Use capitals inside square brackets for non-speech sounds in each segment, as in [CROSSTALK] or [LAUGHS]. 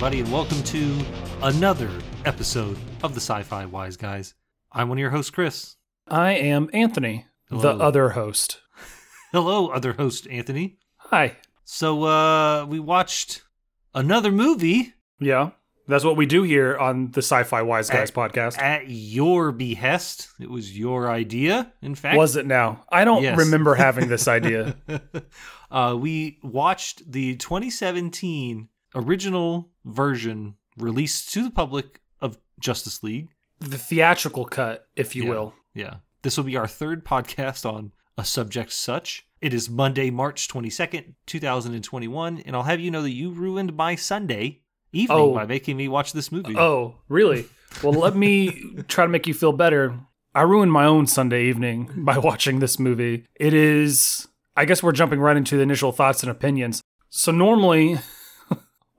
Hello, everybody, and welcome to another episode of the Sci Fi Wise Guys. I'm one of your hosts, Chris. I am Anthony, the other host. [LAUGHS] Hello, other host, Anthony. Hi. So, uh, we watched another movie Yeah, that's what we do here on the Sci Fi Wise Guys podcast. at your behest. It was your idea, in fact. Was it now? I don't Yes. remember having [LAUGHS] this idea. uh, we watched the 2017 original version released to the public of Justice League. the theatrical cut, if you Yeah. will. Yeah. This will be our third podcast on a subject such. It is Monday, March 22nd, 2021, and I'll have you know that you ruined my Sunday evening Oh. by making me watch this movie. Oh, really? Well, let me [LAUGHS] try to make you feel better. I ruined my own Sunday evening by [LAUGHS] watching this movie. It is, I guess we're jumping right into the initial thoughts and opinions. So, normally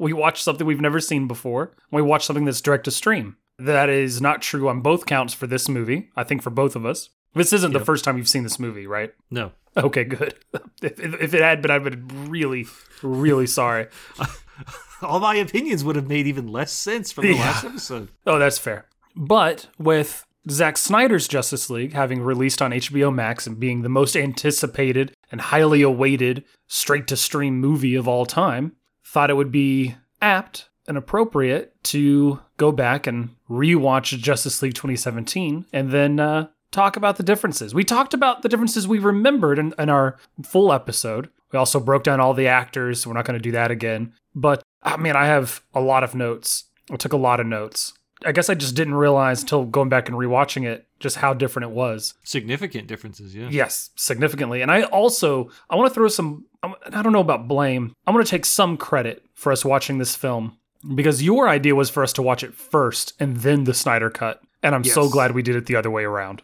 we watch something we've never seen before, we watch something that's direct to stream. That is not true on both counts for this movie, I think for both of us. This isn't the first time you've seen this movie, right? No. Okay, good. [LAUGHS] If, if if it had been, I'd been really, really sorry. [LAUGHS] All my opinions would have made even less sense from the Yeah. last episode. Oh, that's fair. But with Zack Snyder's Justice League having released on HBO Max and being the most anticipated and highly awaited straight to stream movie of all time, thought it would be apt and appropriate to go back and rewatch Justice League 2017 and then uh, talk about the differences. We talked about the differences we remembered in, in our full episode. We also broke down all the actors. We're not going to do that again. But I mean, I have a lot of notes. I took a lot of notes. I guess I just didn't realize until going back and rewatching it just how different it was. Significant differences, yeah. Yes, significantly. And I also I want to throw some I don't know about blame. I'm going to take some credit for us watching this film because your idea was for us to watch it first and then the Snyder cut. And I'm so glad we did it the other way around.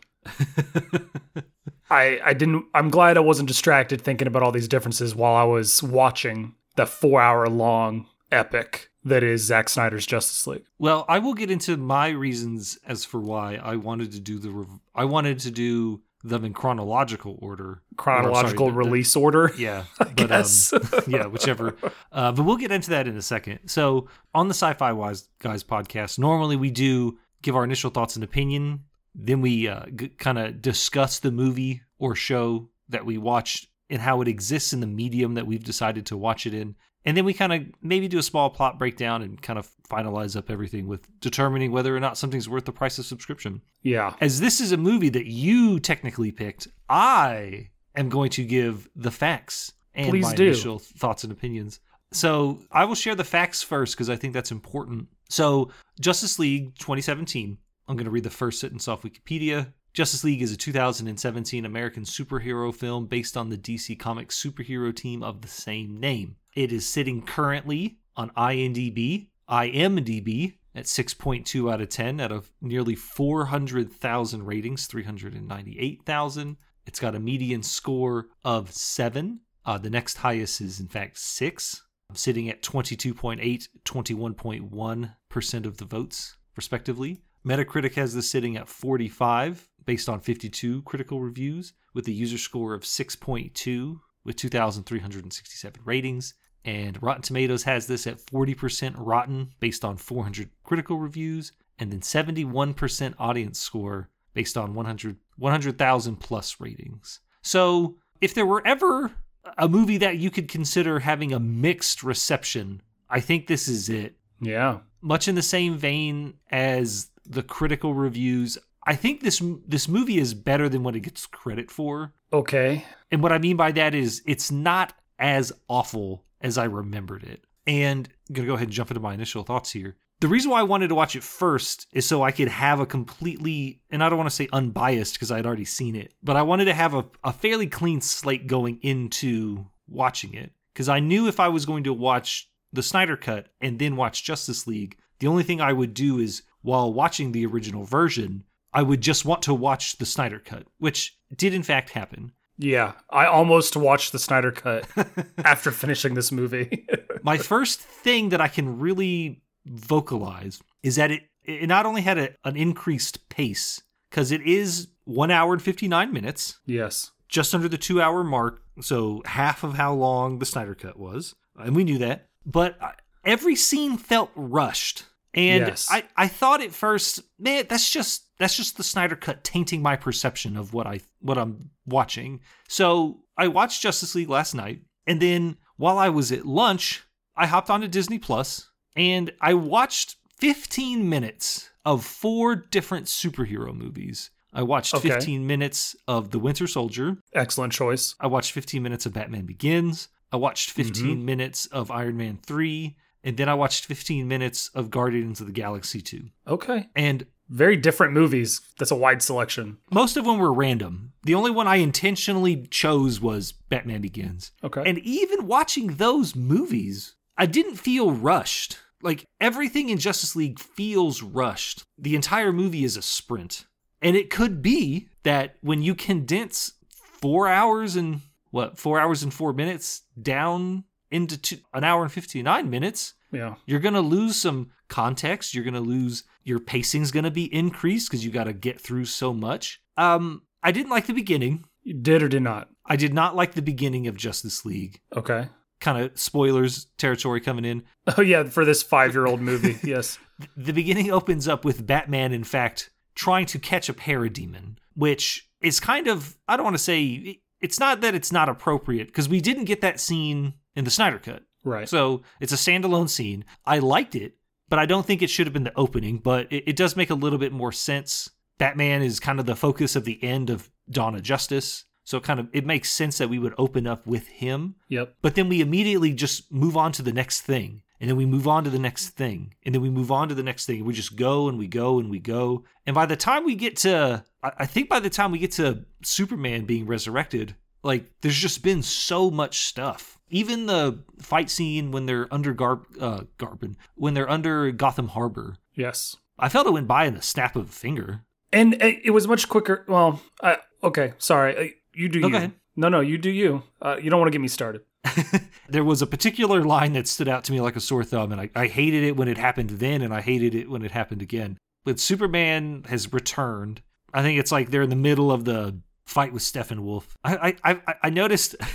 I I didn't I'm glad I wasn't distracted thinking about all these differences while I was watching the 4-hour long epic that is Zack Snyder's Justice League. Well, I will get into my reasons as for why I wanted to do the rev- I wanted to do them in chronological order. Or, sorry, Chronological the- the- release order. [LAUGHS] Yeah, but um, [LAUGHS] yeah, whichever. Uh, but we'll get into that in a second. So on the Sci-Fi Wise Guys podcast, normally we do give our initial thoughts and opinion, then we uh, g- kind of discuss the movie or show that we watched and how it exists in the medium that we've decided to watch it in. And then we kind of maybe do a small plot breakdown and kind of finalize up everything with determining whether or not something's worth the price of subscription yeah. as this is a movie that you technically picked, I am going to give the facts and Please my do. initial thoughts and opinions. So I will share the facts first because I think that's important. So Justice League 2017. I'm going to read the first sentence off Wikipedia. Justice League is a 2017 American superhero film based on the DC Comics superhero team of the same name. It is sitting currently on IMDb, IMDb at 6.2 out of 10 out of nearly 400,000 ratings, 398,000. It's got a median score of 7. Uh, the next highest is, in fact, 6, sitting at 22.8, 21.1% of the votes, respectively. Metacritic has this sitting at 45, based on 52 critical reviews, with a user score of 6.2, with 2,367 ratings. And Rotten Tomatoes has this at 40% rotten based on 400 critical reviews, and then 71% audience score based on 100 100,000 plus ratings. So, if there were ever a movie that you could consider having a mixed reception, I think this is it. Yeah. Much in the same vein as the critical reviews, I think this this movie is better than what it gets credit for. Okay. And what I mean by that is it's not as awful as I remembered it. And I'm going to go ahead and jump into my initial thoughts here. The reason why I wanted to watch it first is so I could have a completely, and I don't want to say unbiased because I had already seen it, but I wanted to have a, a fairly clean slate going into watching it. Because I knew if I was going to watch the Snyder Cut and then watch Justice League, the only thing I would do is while watching the original version, I would just want to watch the Snyder Cut, which did in fact happen. Yeah. I almost watched the Snyder cut [LAUGHS] after finishing this movie. [LAUGHS] my first thing that I can really vocalize is that it it not only had a, an increased pace because it is one hour and 59 minutes yes. just under the two hour mark so half of how long the snyder cut was and we knew that but uh, every scene felt rushed. And Yes. I, I thought at first, man, that's just that's just the Snyder cut tainting my perception of what I what I'm watching. So I watched Justice League last night, and then while I was at lunch, I hopped onto Disney Plus and I watched 15 minutes of four different superhero movies. I watched Okay. 15 minutes of The Winter Soldier. Excellent choice. I watched 15 minutes of Batman Begins. I watched mm-hmm. 15 minutes of Iron Man 3. And then I watched 15 minutes of Guardians of the Galaxy 2. Okay. And Very different movies. That's a wide selection. most of them were random. The only one I intentionally chose was Batman Begins. Okay. And even watching those movies, I didn't feel rushed. Like everything in Justice League feels rushed. The entire movie is a sprint. And it could be that when you condense four hours and what, four hours and four minutes down into two, an hour and 59 minutes, yeah. you're going to lose some context. You're going to lose your pacing's going to be increased because you got to get through so much. Um, I didn't like the beginning. You did or did not? I did not like the beginning of Justice League. Okay. Kind of spoilers territory coming in. [LAUGHS] Oh yeah, for this five-year-old [LAUGHS] movie. yes. The beginning opens up with Batman, in fact, trying to catch a parademon, which is kind of, I don't want to say, it's not that it's not appropriate because we didn't get that scene in the Snyder Cut. Right. So it's a standalone scene. I liked it, but I don't think it should have been the opening, but it, it does make a little bit more sense. Batman is kind of the focus of the end of Dawn of Justice. So it kind of it makes sense that we would open up with him, Yep. but then we immediately just move on to the next thing. And then we move on to the next thing. And then we move on to the next thing. We just go and we go and we go. And by the time we get to I I think by the time we get to Superman being resurrected, like there's just been so much stuff. Even the fight scene when they're under Gar- uh, Garbin, when they're under Gotham Harbor, Yes. I felt it went by in the snap of a finger. And uh, it was much quicker. Well, I, okay, sorry. Uh, You do No, you. go ahead. No, no, you do you. Uh, you don't want to get me started. [LAUGHS] there was a particular line that stood out to me like a sore thumb, and I, I hated it when it happened then, and I hated it when it happened again. But Superman has returned. I think it's like they're in the middle of the fight with Stephen Wolf. I I I, I noticed. [LAUGHS]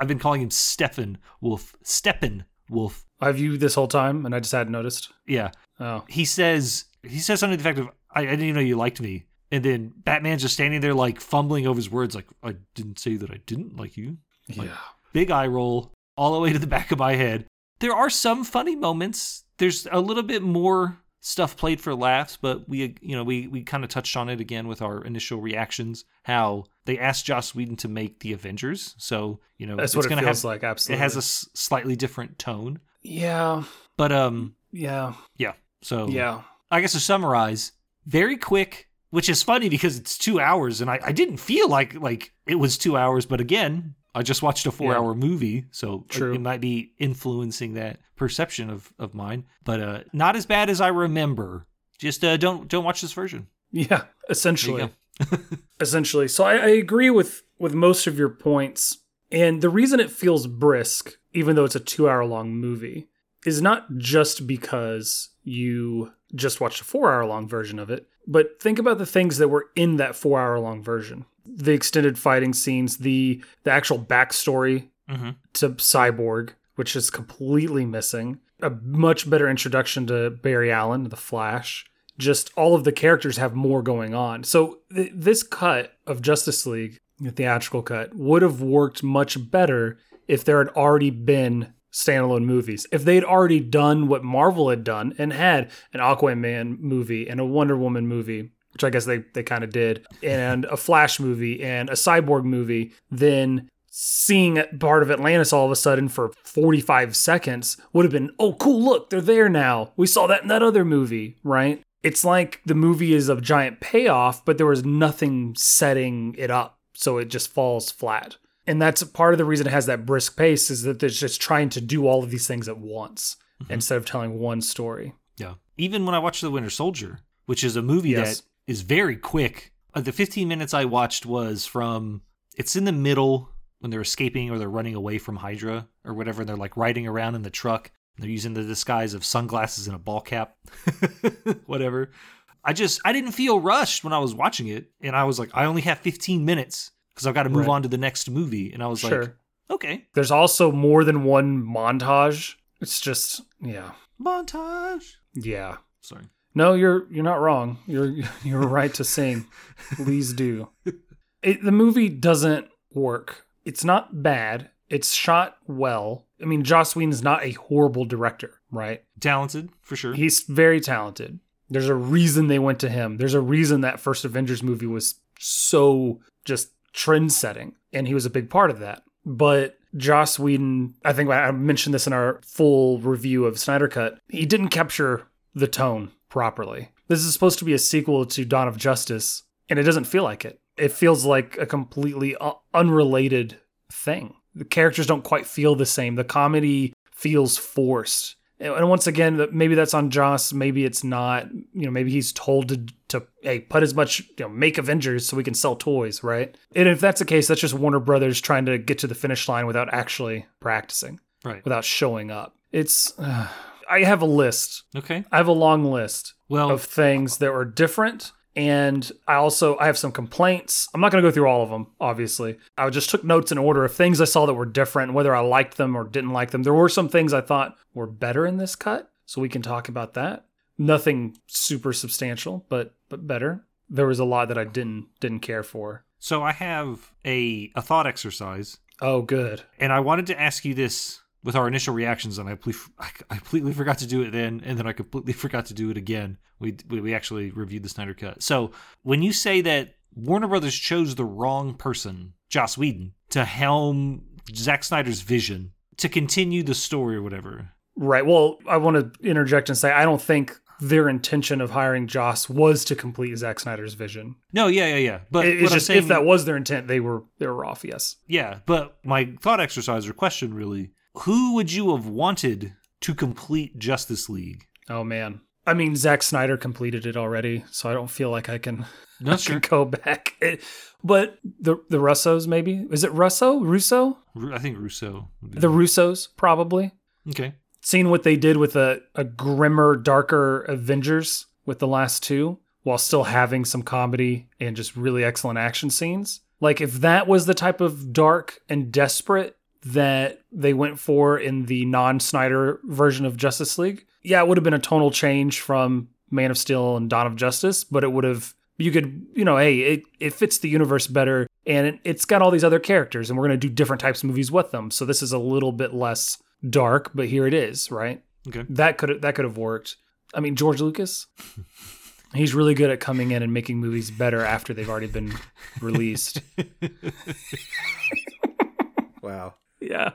I've been calling him Stephen Wolf. Stephen Wolf. I've you this whole time, and I just hadn't noticed. Yeah, Oh, he says he says something to the effect of I, I didn't even know you liked me. And then Batman's just standing there like fumbling over his words, like I didn't say that I didn't like you. Like, yeah. big eye roll all the way to the back of my head. There are some funny moments. There's a little bit more stuff played for laughs, but we you know we we kind of touched on it again with our initial reactions. How they asked Joss Whedon to make the Avengers, so you know That's it's what it feels have like. Absolutely. it has a s- slightly different tone. Yeah. But um Yeah. yeah, so Yeah. I guess to summarize, very quick, which is funny because it's two hours, and I, I didn't feel like like it was two hours, but again, I just watched a four Yeah. hour movie, so it- True. It, might be influencing that perception of, of mine. But uh not as bad as I remember. Just uh don't don't watch this version. Yeah. Essentially. [LAUGHS] essentially. So I, I agree with with most of your points, and the reason it feels brisk, even though it's a two hour long movie, is not just because you just watched a four hour long version of it, but think about the things that were in that four hour long version: the extended fighting scenes, the the actual backstory hmm to Cyborg, which is completely missing. A much better introduction to Barry Allen, the Flash. Just all of the characters have more going on. So th- this cut of Justice League, the theatrical cut, would have worked much better if there had already been standalone movies. If they'd already done what Marvel had done and had an Aquaman movie and a Wonder Woman movie, which I guess they, they kind of did, and a Flash movie and a Cyborg movie, then seeing part of Atlantis all of a sudden for 45 seconds would have been, oh, cool, look, they're there now. We saw that in that other movie, right? It's like the movie is a giant payoff, but there was nothing setting it up. So it just falls flat. And that's part of the reason it has that brisk pace is that it's just trying to do all of these things at once mm-hmm. instead of telling one story. Yeah. Even when I watched The Winter Soldier, which is a movie Yes. that is very quick, uh, the 15 minutes I watched was from it's in the middle when they're escaping or they're running away from Hydra or whatever. And they're like riding around in the truck. They're using the disguise of sunglasses and a ball cap, [LAUGHS] whatever. I just I didn't feel rushed when I was watching it, and I was like, I only have 15 minutes because I've got to move Right. on to the next movie, and I was like, okay, There's also more than one montage It's just yeah. Montage. Yeah. Sorry. No, you're you're not wrong. You're [LAUGHS] you're right to sing. Please do. It, the movie doesn't work. It's not bad. It's shot well. I mean, Joss Whedon's not a horrible director, right? Talented for sure. He's very talented. There's a reason they went to him. There's a reason that first Avengers movie was so just trend setting, and he was a big part of that. But Joss Whedon, I think I mentioned this in our full review of Snyder Cut, he didn't capture the tone properly. This is supposed to be a sequel to Dawn of Justice, and it doesn't feel like it. It feels like a completely unrelated thing. The characters don't quite feel the same. The comedy feels forced. And once again, maybe that's on Joss. Maybe it's not. You know, maybe he's told to to hey put as much you know make Avengers so we can sell toys, right? And if that's the case, that's just Warner Brothers trying to get to the finish line without actually practicing, right. without showing up. It's. Uh, I have a list. Okay. I have a long list Well, of things that were different and i also i have some complaints. I'm not going to go through all of them obviously. I just took notes in order of things i saw that were different whether i liked them or didn't like them. There were some things i thought were better in this cut so we can talk about that. Nothing super substantial but but better. There was a lot that i didn't didn't care for. So I have a a thought exercise, oh good. And I wanted to ask you this with our initial reactions, and I, ple- I completely forgot to do it then, and then I completely [LAUGHS] forgot to do it again. We we we actually reviewed the Snyder Cut. So when you say that Warner Brothers chose the wrong person, Joss Whedon, to helm Zack Snyder's vision to continue the story or whatever. right well i want to interject and say i don't think their intention of hiring joss was to complete Zack snyder's vision No, yeah, yeah, yeah. But it's just saying- if that was their intent, they were they were off. Yes. Yeah, but my thought exercise or question really, who would you have wanted to complete Justice League? Oh man. I mean, Zack Snyder completed it already, so I don't feel like I can, I That's can go back. It, but the the Russos maybe is it Russo Russo I think Russo. would be- the Russos probably. okay. Seeing what they did with a a grimmer, darker Avengers with the last two, while still having some comedy and just really excellent action scenes. Like if that was the type of dark and desperate that they went for in the non-Snyder version of Justice League, yeah, it would have been a tonal change from Man of Steel and Dawn of Justice, but it would have you could you know hey it, it fits the universe better and it, it's got all these other characters and we're going to do different types of movies with them so this is a little bit less dark but here it is right Okay. that could that could have worked. I mean, George Lucas, [LAUGHS] he's really good at coming in and making movies better after they've already been released. [LAUGHS] Wow. Yeah,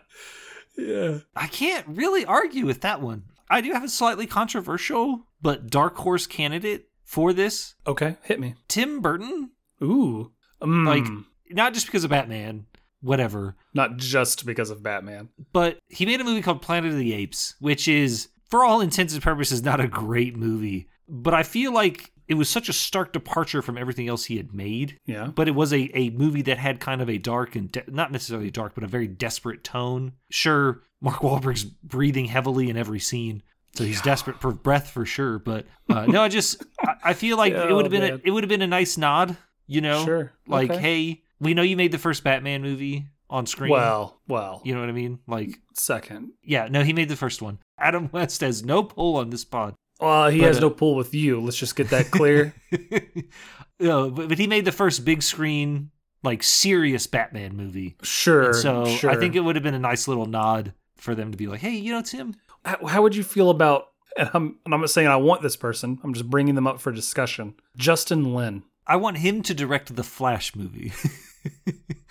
yeah. I can't really argue with that one. I do have a slightly controversial but dark horse candidate for this. Okay, hit me. Tim Burton, Ooh, mm, Like- not just because of Batman, whatever, not just because of Batman. but he made a movie called Planet of the Apes, which is, for all intents and purposes, not a great movie. But I feel like it was such a stark departure from everything else he had made. Yeah, But it was a, a movie that had kind of a dark and de- not necessarily dark, but a very desperate tone. Sure, Mark Wahlberg's breathing heavily in every scene, so he's desperate for breath for sure. But uh, no, I just I, I feel like it [LAUGHS] Oh, would have been a, it would have been a nice nod, you know, sure. like Okay. hey, we know you made the first Batman movie on screen. well, well, you know what I mean? Like second. yeah, no, he made the first one. Adam [LAUGHS] West has no pull on this pod. Well, he But, has uh, no pull with you. Let's just get that clear. [LAUGHS] no, but, but he made the first big screen like serious Batman movie. sure. And so sure. I think it would have been a nice little nod for them to be like, hey, you know, Tim, how, how would you feel about? And I'm, and I'm not saying I want this person. I'm just bringing them up for discussion. Justin Lin. I want him to direct the Flash movie.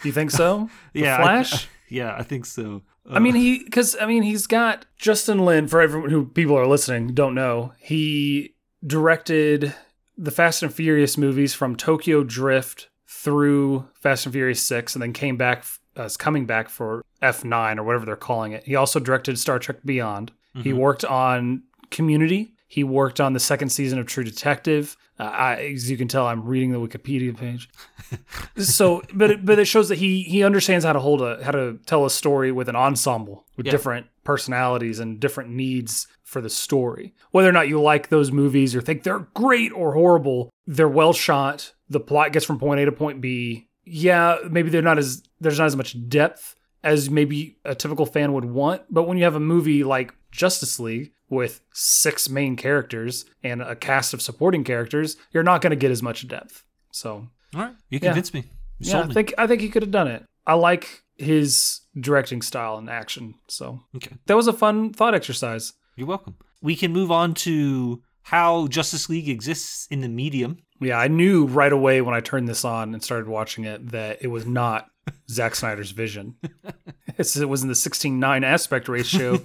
You think so? [LAUGHS] The yeah, I- Flash. [LAUGHS] yeah, I think so. I mean, he because I mean he's got Justin Lin for everyone who people are listening don't know. He directed the Fast and Furious movies from Tokyo Drift through Fast and Furious Six, and then came back uh, is coming back for F nine or whatever they're calling it. He also directed Star Trek Beyond. He Mhm. worked on Community. He worked on the second season of True Detective. Uh, I, as you can tell, I'm reading the Wikipedia page. [LAUGHS] so, but it, but it shows that he he understands how to hold a how to tell a story with an ensemble with Yeah. different personalities and different needs for the story. Whether or not you like those movies or think they're great or horrible, they're well shot. The plot gets from point A to point B. Yeah, maybe they're not as there's not as much depth as maybe a typical fan would want. But when you have a movie like Justice League with six main characters and a cast of supporting characters, you're not going to get as much depth. So, All right, you convinced me. You yeah, I me. think I think he could have done it. I like his directing style and action. So, Okay, that was a fun thought exercise. you're welcome. We can move on to how Justice League exists in the medium. Yeah, I knew right away when I turned this on and started watching it that it was not Zack Snyder's vision. [LAUGHS] it was in the 16:9 aspect ratio.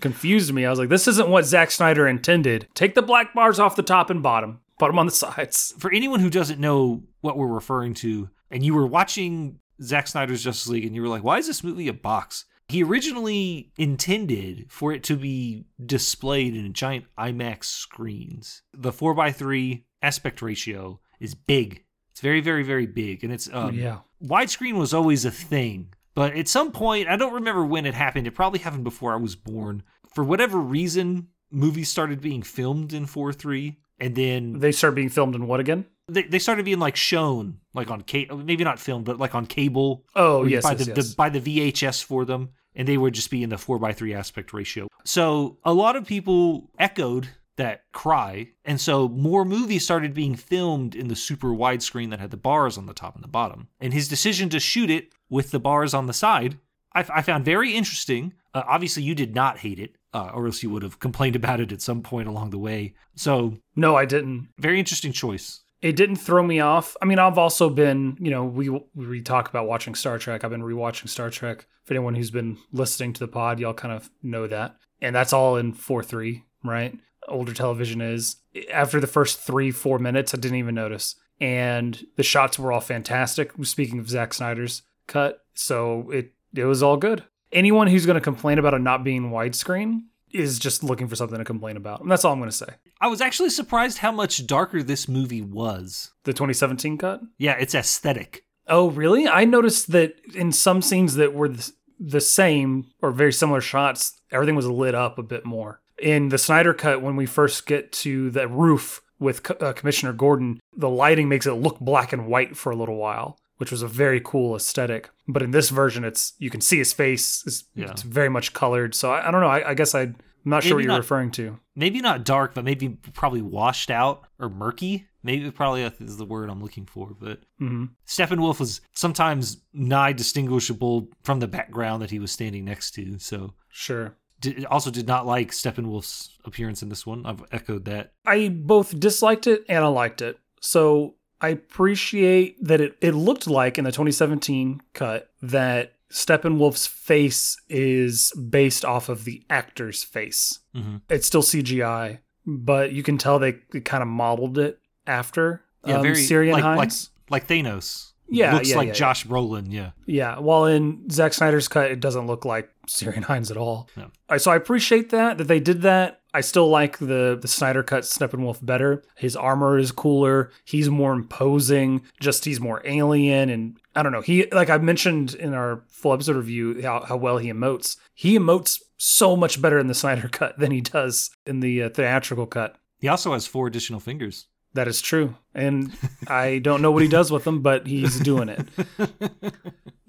Confused me. I was like, this isn't what Zack Snyder intended. Take the black bars off the top and bottom. Put them on the sides. [LAUGHS] For anyone who doesn't know what we're referring to, and you were watching Zack Snyder's Justice League and you were like, why is this movie a box? He originally intended for it to be displayed in giant IMAX screens. The 4x3 aspect ratio is big. It's very, very, very big. And it's um, yeah. widescreen was always a thing. But at some point, I don't remember when it happened. It probably happened before I was born. For whatever reason, movies started being filmed in 4.3. And then They start being filmed in what again? they, they started being like shown like on cable maybe not filmed but like on cable Oh, yes, buy yes, the, yes. the buy the vhs for them and they would just be in the 4x3 aspect ratio so a lot of people echoed that cry and so more movies started being filmed in the super widescreen that had the bars on the top and the bottom and his decision to shoot it with the bars on the side i, I found very interesting uh, obviously you did not hate it uh, or else you would have complained about it at some point along the way so no, I didn't. very interesting choice It didn't throw me off. I mean, I've also been, you know, we we talk about watching Star Trek. I've been rewatching Star Trek. For anyone who's been listening to the pod, y'all kind of know that. And that's all in 4 3, right? Older television is. After the first three, four minutes, I didn't even notice. And the shots were all fantastic. Speaking of Zack Snyder's cut. So it it was all good. Anyone who's going to complain about it not being widescreen is just looking for something to complain about. And that's all I'm going to say. I was actually surprised how much darker this movie was. The 2017 cut? Yeah, it's aesthetic. Oh, really? I noticed that in some scenes that were the, the same or very similar shots, everything was lit up a bit more. In the Snyder cut, when we first get to the roof with Co- uh, Commissioner Gordon, the lighting makes it look black and white for a little while, which was a very cool aesthetic. But in this version, it's you can see his face; it's, Yeah. it's very much colored. So I, I don't know. I, I guess I, I'm not sure Maybe what you're referring to. Maybe not dark, but maybe probably washed out or murky. Maybe probably is the word I'm looking for. But hmm Steppenwolf was sometimes nigh distinguishable from the background that he was standing next to. So Sure. Did, also did not like Steppenwolf's appearance in this one. I've echoed that. I both disliked it and I liked it. So I appreciate that it, it looked like in the 2017 cut that Steppenwolf's face is based off of the actor's face. hmm It's still CGI, but you can tell they, kind of modeled it after Yeah, um, very Ciarán like, like like Thanos. Yeah, looks yeah, like yeah, Josh Brolin. Yeah, Yeah, while in Zack Snyder's cut, it doesn't look like Ciarán Hinds at all. No. So I appreciate that that they did that. I still like the the Snyder cut Steppenwolf better. His armor is cooler. He's more imposing. Just he's more alien, and I don't know. He like I mentioned in our full episode review how how well he emotes. He emotes so much better in the Snyder [LAUGHS] cut than he does in the uh, theatrical cut. he also has four additional fingers. That is true. And I don't know what he does with them, but he's doing it. [LAUGHS]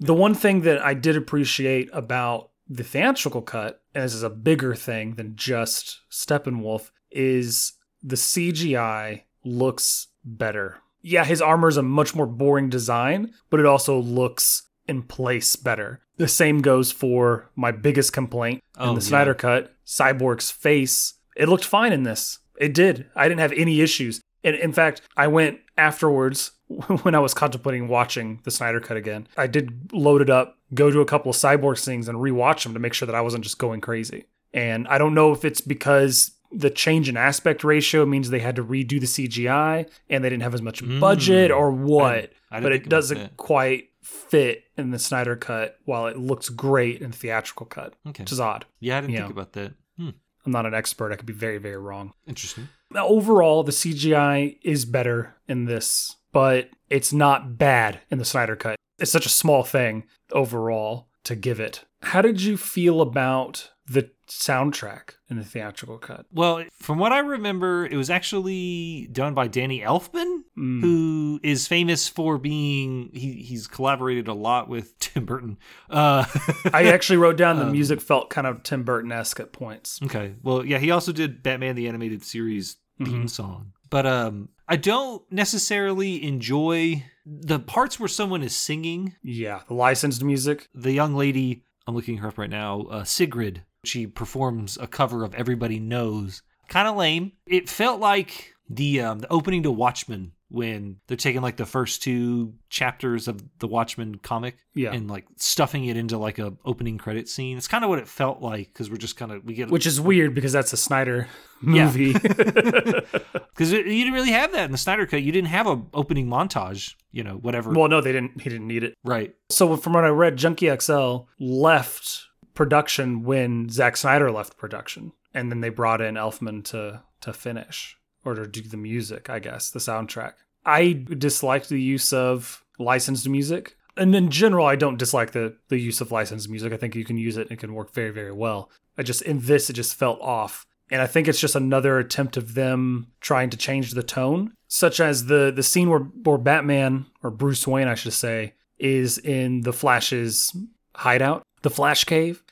The one thing that I did appreciate about the theatrical cut, and this is a bigger thing than just Steppenwolf, is the CGI looks better. Yeah, his armor is a much more boring design, but it also looks in place better. The same goes for my biggest complaint in Oh, the yeah. Snyder cut Cyborg's face. It looked fine in this. It did. I didn't have any issues. And in fact, I went afterwards [LAUGHS] when I was contemplating watching the Snyder Cut again. I did load it up, go to a couple of Cyborg things, and rewatch them to make sure that I wasn't just going crazy. And I don't know if it's because the change in aspect ratio means they had to redo the CGI and they didn't have as much Mm. budget or what, I didn't but it doesn't quite fit in the Snyder Cut while it looks great in the theatrical cut, Okay. which is odd. Yeah, I didn't Yeah. think about that. Hmm. I'm not an expert. I could be very, very wrong. Interesting. Overall, the CGI is better in this, but it's not bad in the Snyder Cut. It's such a small thing overall to give it. How did you feel about the soundtrack in the theatrical cut? Well, from what I remember, it was actually done by Danny Elfman, Mm. who is famous for being he he's collaborated a lot with [LAUGHS] Tim Burton. Uh, [LAUGHS] I actually wrote down the Um, music felt kind of Tim Burton esque at points. okay, well, yeah, he also did Batman the Animated Series theme Mhm. song, but um, I don't necessarily enjoy the parts where someone is singing. Yeah, the licensed music. The young lady, I'm looking her up right now, uh, Sigrid. She performs a cover of Everybody Knows. Kind of lame. It felt like the um, the opening to Watchmen when they're taking like the first two chapters of the Watchmen comic Yeah. and like stuffing it into like a opening credit scene. It's kind of what it felt like because we're just kind of we get Which is weird because that's a Snyder [LAUGHS] movie. [LAUGHS] [LAUGHS] because you didn't really have that in the Snyder cut. You didn't have a opening montage. You know, whatever. well, no, they didn't. He didn't need it. right. So from what I read, Junkie XL left production when Zack Snyder left production, and then they brought in Elfman to to finish or to do the music. I guess the soundtrack. I disliked the use of licensed music. And in general, I don't dislike the the use of licensed music. I think you can use it and it can work very, very well. I just in this it just felt off. And I think it's just another attempt of them trying to change the tone, such as the the scene where, where Batman or Bruce Wayne, I should say, is in the Flash's hideout, the Flash cave,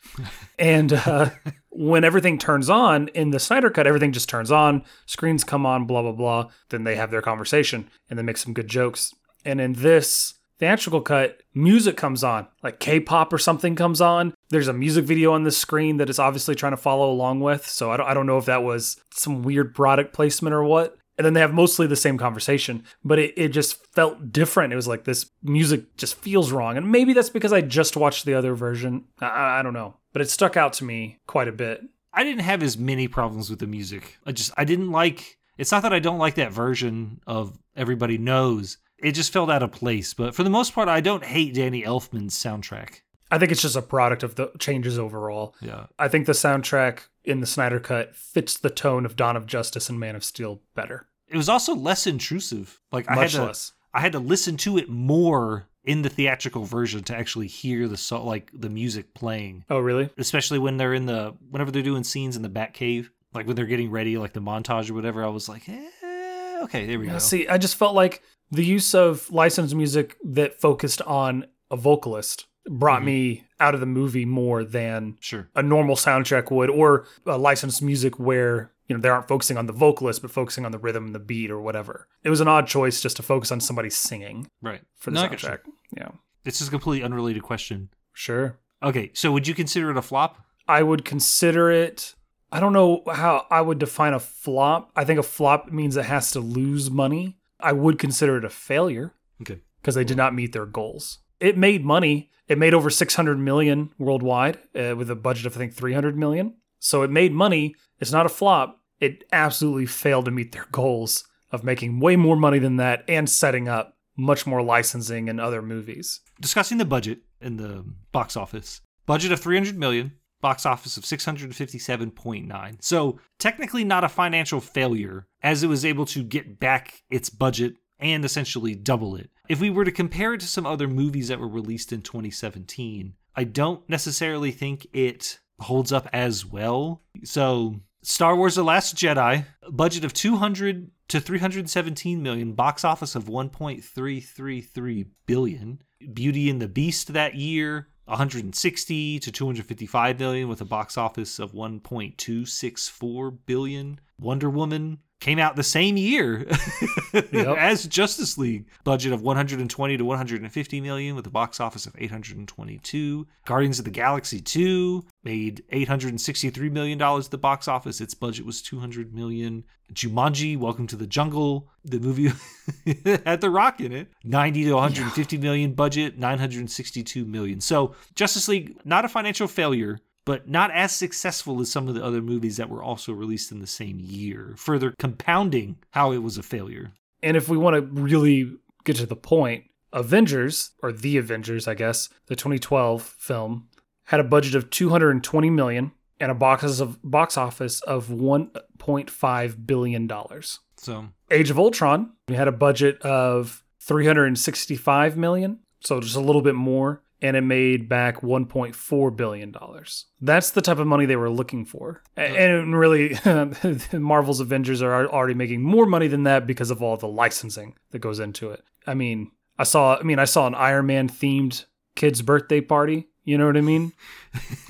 and uh, when everything turns on in the Snyder cut, everything just turns on, screens come on, blah blah blah. Then they have their conversation and they make some good jokes. And in this theatrical cut, music comes on, like K-pop or something comes on. There's a music video on the screen that is obviously trying to follow along with. So I don't, I don't know if that was some weird product placement or what. And then they have mostly the same conversation, but it, it just felt different. It was like this music just feels wrong. And maybe that's because I just watched the other version. I- I, I don't know. But it stuck out to me quite a bit. I didn't have as many problems with the music. I just I didn't like it's not that I don't like that version of Everybody Knows. It just felt out of place. But for the most part, I don't hate Danny Elfman's soundtrack. I think it's just a product of the changes overall. Yeah. I think the soundtrack in the Snyder Cut fits the tone of Dawn of Justice and Man of Steel better. It was also less intrusive. Like I had to less. I had to listen to it more in the theatrical version to actually hear the so like the music playing. Oh, really? Especially when they're in the whenever they're doing scenes in the Bat Cave, like when they're getting ready, like the montage or whatever. I was like, eh, okay, there we Yeah, go. see, I just felt like the use of licensed music that focused on a vocalist brought Mhm. me out of the movie more than Sure. a normal soundtrack would, or a licensed music where you know they aren't focusing on the vocalist but focusing on the rhythm and the beat or whatever. It was an odd choice just to focus on somebody singing Right. for the No, soundtrack. Yeah, This is a completely unrelated question. sure. Okay, so would you consider it a flop? I would consider it. I don't know how I would define a flop. I think a flop means it has to lose money. I would consider it a failure Okay. because they did not meet their goals. It made money. It made over 600 million worldwide uh, with a budget of I think 300 million. So it made money. It's not a flop. It absolutely failed to meet their goals of making way more money than that and setting up much more licensing in other movies. Discussing the budget in the box office. Budget of 300 million, box office of 657.9. So, technically not a financial failure as it was able to get back its budget and essentially double it. If we were to compare it to some other movies that were released in 2017, I don't necessarily think it holds up as well. So, Star Wars The Last Jedi, budget of 200 to 317 million, box office of 1.333 billion. Beauty and the Beast that year, 160 to 255 million with a box office of 1.264 billion. Wonder Woman came out the same year [LAUGHS] as Justice League, budget of 120 to 150 million with a box office of 822. Guardians of the Galaxy 2 made 863 million dollars at the box office. Its budget was 200 million. Jumanji: Welcome to the Jungle, the movie [LAUGHS] had The Rock in it. 90 to 150 million budget, 962 million. So Justice League, not a financial failure, but not as successful as some of the other movies that were also released in the same year, further compounding how it was a failure. And if we want to really get to the point, Avengers, or The Avengers, I guess, the 2012 film, had a budget of 220 million and a box of box office of 1.5 billion dollars. So Age of Ultron we had a budget of 365 million, so just a little bit more, and it made back 1.4 billion dollars. That's the type of money they were looking for. And really [LAUGHS] Marvel's Avengers are already making more money than that because of all the licensing that goes into it. I mean, I saw I mean, I saw an Iron Man themed kid's birthday party. You know what I mean? [LAUGHS]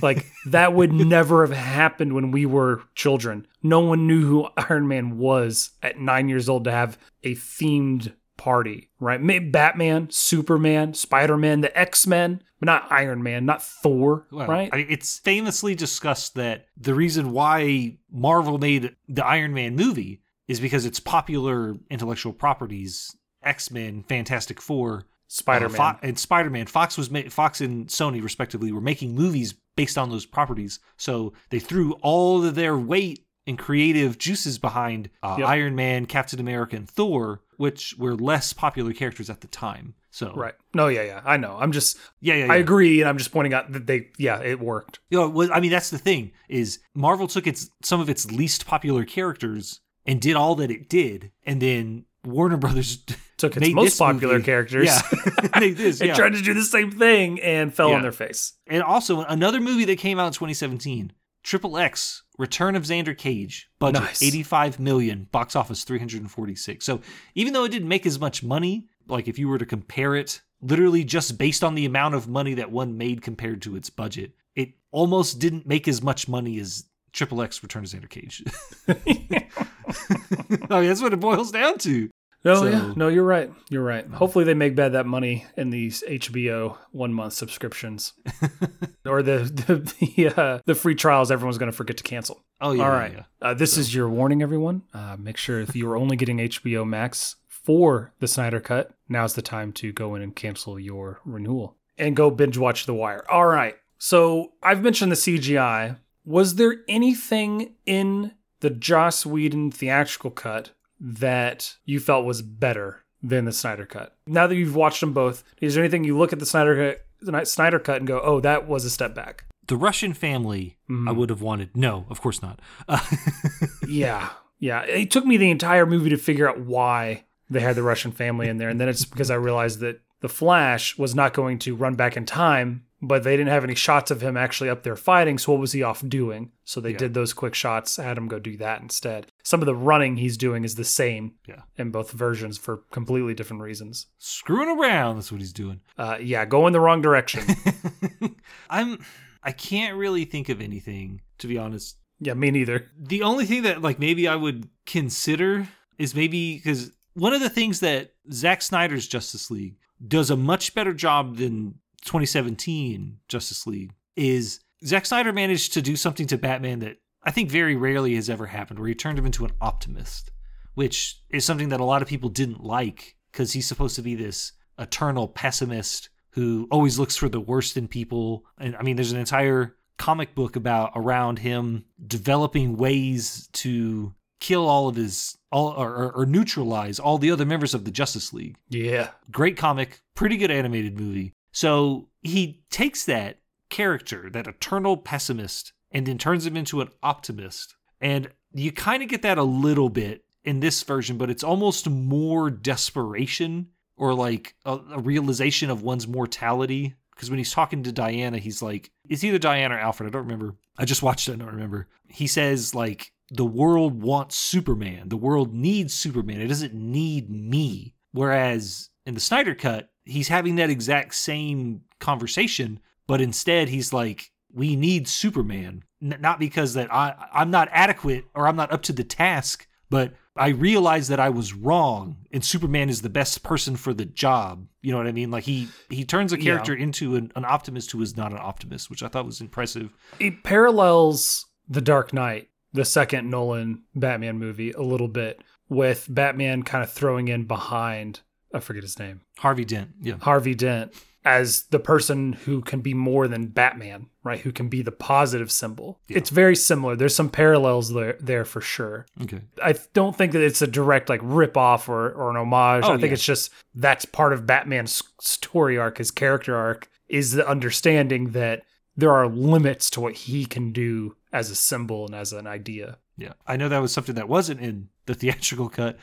Like that would never have happened when we were children. No one knew who Iron Man was at 9 years old to have a themed party, right? Maybe Batman, Superman, Spider-Man, the X-Men, but not Iron Man, not Thor, Well, right? I, it's famously discussed that the reason why Marvel made the Iron Man movie is because its popular intellectual properties, X Men, Fantastic Four, Spider-Man. uh, Fo- and Spider Man. Fox was ma- Fox and Sony respectively were making movies based on those properties, so they threw all of their weight and creative juices behind uh, Yep. Iron Man, Captain America, and Thor, which were less popular characters at the time. So Right. No, yeah, yeah. I know. I'm just yeah, yeah, yeah. I agree and I'm just pointing out that they yeah, it worked. You know, well, I mean, that's the thing is Marvel took its some of its least popular characters and did all that it did, and then Warner [LAUGHS] Brothers Took its most popular movie. characters. Yeah, this. [LAUGHS] They [LAUGHS] yeah. tried to do the same thing and fell Yeah. on their face. and also another movie that came out in 2017, Triple X: Return of Xander Cage, budget Nice. 85 million, box office 346. So even though it didn't make as much money, like if you were to compare it, literally just based on the amount of money that one made compared to its budget, it almost didn't make as much money as Triple X: Return of Xander Cage. [LAUGHS] [LAUGHS] I mean, that's what it boils down to. No, So- yeah, no, you're right. You're right. Hopefully, they make bad that money in these HBO one month subscriptions, [LAUGHS] or the the the, uh, the free trials. Everyone's going to forget to cancel. Oh yeah, All right. yeah. Uh, this is your warning, everyone. Uh, make sure if you are only getting HBO Max for the Snyder Cut, now's the time to go in and cancel your renewal and go binge watch The Wire. All right. So I've mentioned the CGI. Was there anything in the Joss Whedon theatrical cut that you felt was better than the Snyder Cut? Now that you've watched them both, is there anything you look at the Snyder Cut, the Snyder Cut and go, "Oh, that was a step back"? The Russian family, Mm-hmm. I would have wanted. No, of course not. Uh, [LAUGHS] Yeah. Yeah. It took me the entire movie to figure out why they had the Russian family in there. And then it's because I realized that the Flash was not going to run back in time, but they didn't have any shots of him actually up there fighting. So what was he off doing? So they Yeah. did those quick shots, had him go do that instead. Some of the running he's doing is the same Yeah. in both versions for completely different reasons. screwing around. That's what he's doing. Uh, yeah, go in the wrong direction. [LAUGHS] I'm. I can't really think of anything to be honest. yeah, me neither. The only thing that like maybe I would consider is maybe because one of the things that Zack Snyder's Justice League does a much better job than 2017 Justice League is Zack Snyder managed to do something to Batman that I think very rarely has ever happened, where he turned him into an optimist, which is something that a lot of people didn't like because he's supposed to be this eternal pessimist who always looks for the worst in people. And I mean, there's an entire comic book about around him developing ways to kill all of his all or, or, or neutralize all the other members of the Justice League Yeah. great comic, pretty good animated movie. So he takes that character, that eternal pessimist, and then turns him into an optimist. And you kind of get that a little bit in this version, but it's almost more desperation or like a, a realization of one's mortality. Because when he's talking to Diana, he's like, it's either Diana or Alfred. I don't remember. I just watched it. I don't remember. He says, like, the world wants Superman. The world needs Superman. It doesn't need me. Whereas in the Snyder Cut, he's having that exact same conversation, but instead he's like, we need Superman. N- not because that I, I'm not adequate or I'm not up to the task, but I realize that I was wrong and Superman is the best person for the job. You know what I mean? Like he he turns a Yeah. character into an, an optimist who is not an optimist, which I thought was impressive. it parallels The Dark Knight, the second Nolan Batman movie, a little bit, with Batman kind of throwing in behind, I forget his name, Harvey Dent, yeah. Harvey Dent, as the person who can be more than Batman, right? Who can be the positive symbol. Yeah. It's very similar. There's some parallels there, there for sure. Okay. I don't think that it's a direct like rip off or, or an homage. Oh, I think yeah. it's just that's part of Batman's story arc, his character arc, is the understanding that there are limits to what he can do as a symbol and as an idea. Yeah. I know that was something that wasn't in the [LAUGHS] theatrical cut.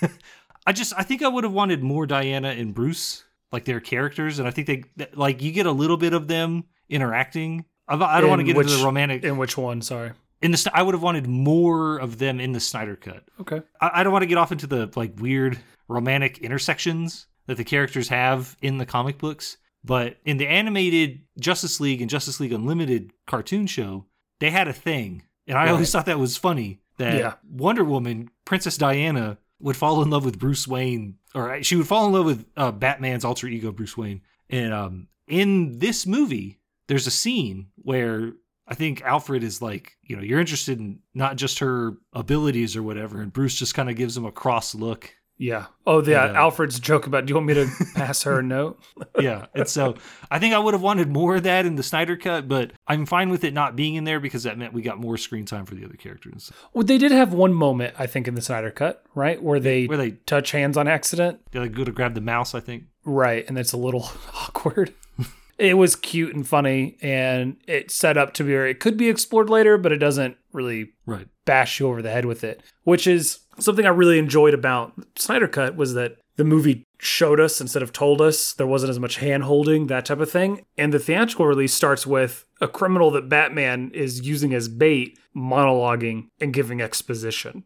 [LAUGHS] I just I think I would have wanted more Diana and Bruce like their characters, and I think they like you get a little bit of them interacting. I, I don't want to get into the romantic In which one? Sorry. in the. I would have wanted more of them in the Snyder cut. Okay. I, I don't want to get off into the like weird romantic intersections that the characters have in the comic books, but in the animated Justice League and Justice League Unlimited cartoon show, they had a thing, and I Right. always thought that was funny that Yeah. Wonder Woman, Princess Diana, would fall in love with Bruce Wayne, or she would fall in love with uh, Batman's alter ego Bruce Wayne, and um, in this movie, there's a scene where I think Alfred is like, you know, you're interested in not just her abilities or whatever, and Bruce just kind of gives him a cross look. Yeah. Oh, yeah. Uh, yeah. Uh, Alfred's joke about, do you want me to pass her a note? [LAUGHS] Yeah, and so I think I would have wanted more of that in the Snyder cut, but I'm fine with it not being in there because that meant we got more screen time for the other characters. Well, they did have one moment, I think, in the Snyder Cut, right? Where they Where they touch hands on accident. they like go to grab the mouse, I think. Right. And it's a little [LAUGHS] awkward. [LAUGHS] it was cute and funny, and it set up to be, or it could be explored later, but it doesn't really Right. bash you over the head with it, which is something I really enjoyed about Snyder Cut was that the movie showed us instead of told us. There wasn't as much hand holding, that type of thing. And the theatrical release starts with a criminal that Batman is using as bait, monologuing and giving exposition.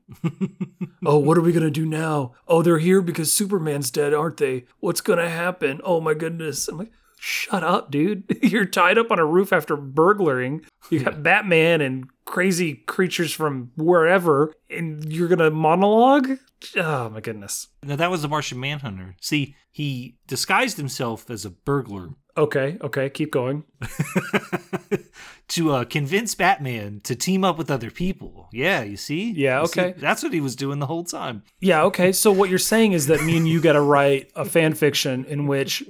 [LAUGHS] oh, what are we going to do now? Oh, they're here because Superman's dead, aren't they? What's going to happen? Oh my goodness. I'm like, shut up, dude. [LAUGHS] You're tied up on a roof after burglaring. You got [LAUGHS] Batman and crazy creatures from wherever, and you're going to monologue? Oh my goodness. Now that was the Martian Manhunter. See, he disguised himself as a burglar Okay, okay, keep going. [LAUGHS] to uh, convince Batman to team up with other people. Yeah, you see? Yeah, You see? okay. That's what he was doing the whole time. Yeah, okay. So what you're saying is that me and you got to write a fan fiction in which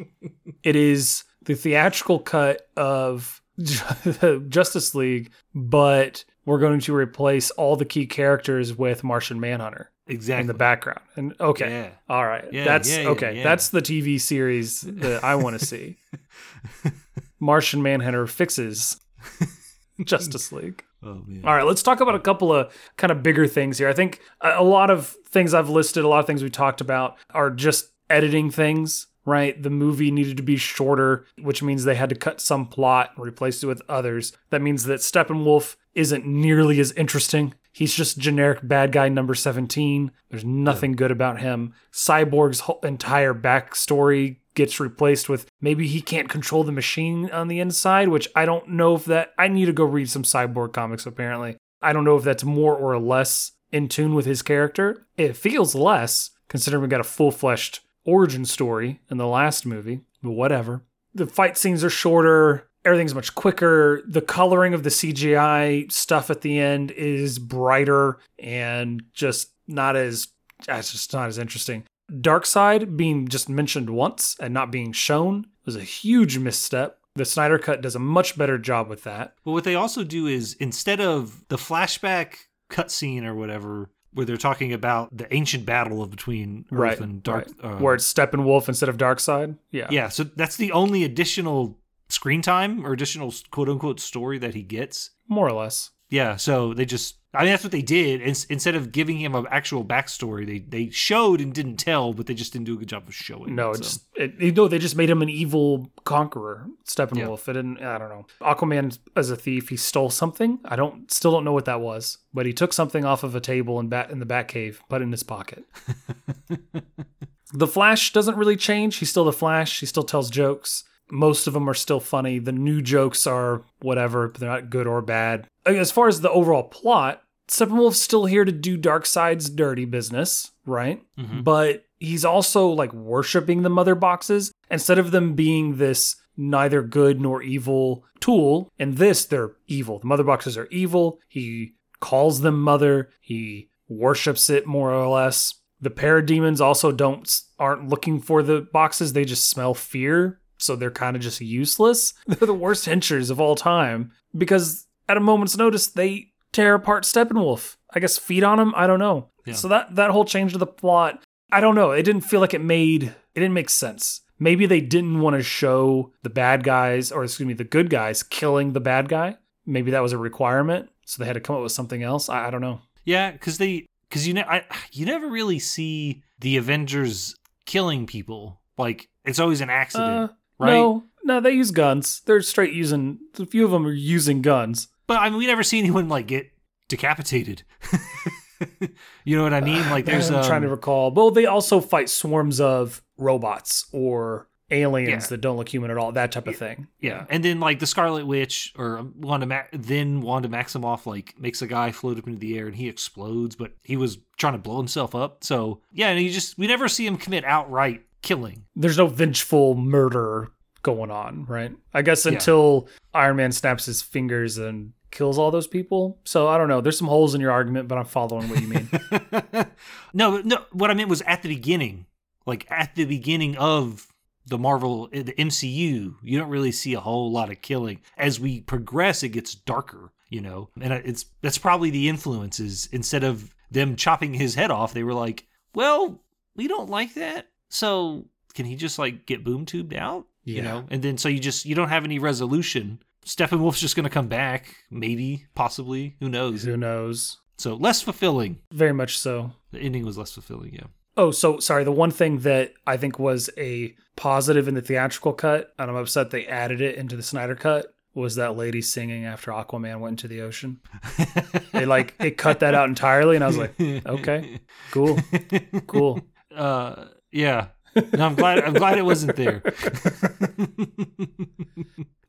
it is the theatrical cut of [LAUGHS] Justice League, but we're going to replace all the key characters with Martian Manhunter Exactly. in the background. And okay, Yeah. all right, Yeah, that's yeah, okay. That's the TV series that I want to [LAUGHS] see. Martian Manhunter fixes [LAUGHS] Justice League. Oh man. All right, let's talk about a couple of kind of bigger things here. I think a a lot of things I've listed, a lot of things we talked about are just editing things, right? The movie needed to be shorter, which means they had to cut some plot and replace it with others. That means that Steppenwolf isn't nearly as interesting. He's just generic bad guy number 17. There's nothing good about him. Cyborg's whole entire backstory gets replaced with maybe he can't control the machine on the inside, which I don't know if that. I need to go read some Cyborg comics, apparently. I don't know if that's more or less in tune with his character. It feels less, considering we got a full fleshed origin story in the last movie, but whatever. The fight scenes are shorter. Everything's much quicker. The coloring of the CGI stuff at the end is brighter and just not as it's just not as interesting. Darkseid being just mentioned once and not being shown was a huge misstep. The Snyder Cut does a much better job with that. But what they also do is instead of the flashback cutscene or whatever, where they're talking about the ancient battle of between Earth Right, and Dark, right. uh, Where it's Steppenwolf instead of Darkseid. Yeah. yeah, so that's the only additional screen time or additional quote unquote story that he gets. More or less. Yeah, so they just I mean that's what they did. Ins- Instead of giving him an actual backstory, they they showed and didn't tell, but they just didn't do a good job of showing. No, so. it's it, you know they just made him an evil conqueror, Steppenwolf. It didn't. I don't know. Aquaman as a thief, he stole something. I don't still don't know what that was, but he took something off of a table in bat in the Batcave, put it in his pocket. [LAUGHS] the Flash doesn't really change. He's still the Flash. He still tells jokes. Most of them are still funny. The new jokes are whatever, but they're not good or bad. As far as the overall plot, Steppenwolf's still here to do Darkseid's dirty business, right? Mhm. But he's also like worshiping the mother boxes instead of them being this neither good nor evil tool. In this, they're evil. The mother boxes are evil. He calls them mother. He worships it more or less. The parademons also don't aren't looking for the boxes. They just smell fear, so they're kind of just useless. [LAUGHS] They're the worst henchers of all time because at a moment's notice they tear apart Steppenwolf. I guess feed on him. I don't know. Yeah. So that that whole change to the plot, I don't know. It didn't feel like it made it didn't make sense. Maybe they didn't want to show the bad guys, or excuse me, the good guys killing the bad guy. Maybe that was a requirement, so they had to come up with something else. I, I don't know. Yeah, because they because you know I you never really see the Avengers killing people like it's always an accident, Uh, right? No, no, they use guns. They're straight using. A few of them are using guns. But I mean, we never see anyone like get decapitated. [LAUGHS] you know what I mean? Like, there's I'm um, trying to recall. Well, they also fight swarms of robots or aliens Yeah. that don't look human at all. That type of thing. Yeah, and then like the Scarlet Witch or Wanda, Ma- then Wanda Maximoff like makes a guy float up into the air and he explodes, but he was trying to blow himself up. So yeah, and you just we never see him commit outright killing. There's no vengeful murder going on, right? I guess Yeah. until Iron Man snaps his fingers and kills all those people. So I don't know. There's some holes in your argument, but I'm following what you mean. [LAUGHS] no, no. What I meant was at the beginning, like at the beginning of the Marvel, eh, the MCU, you don't really see a whole lot of killing. As we progress, it gets darker, you know, and it's that's probably the influences. Instead of them chopping his head off, they were like, "Well, we don't like that, so can he just like get boom tubed out?" You know, and then so you just you don't have any resolution. Steppenwolf's just going to come back, maybe, possibly, who knows? Who knows? So less fulfilling. Very much so. The ending was less fulfilling, yeah. Oh, so sorry. The one thing that I think was a positive in the theatrical cut, and I'm upset they added it into the Snyder cut, was that lady singing after Aquaman went into the ocean. [LAUGHS] They like it cut that out entirely, and I was like, [LAUGHS] okay, cool, cool. Uh, yeah. No, I'm glad. I'm glad it wasn't there. [LAUGHS]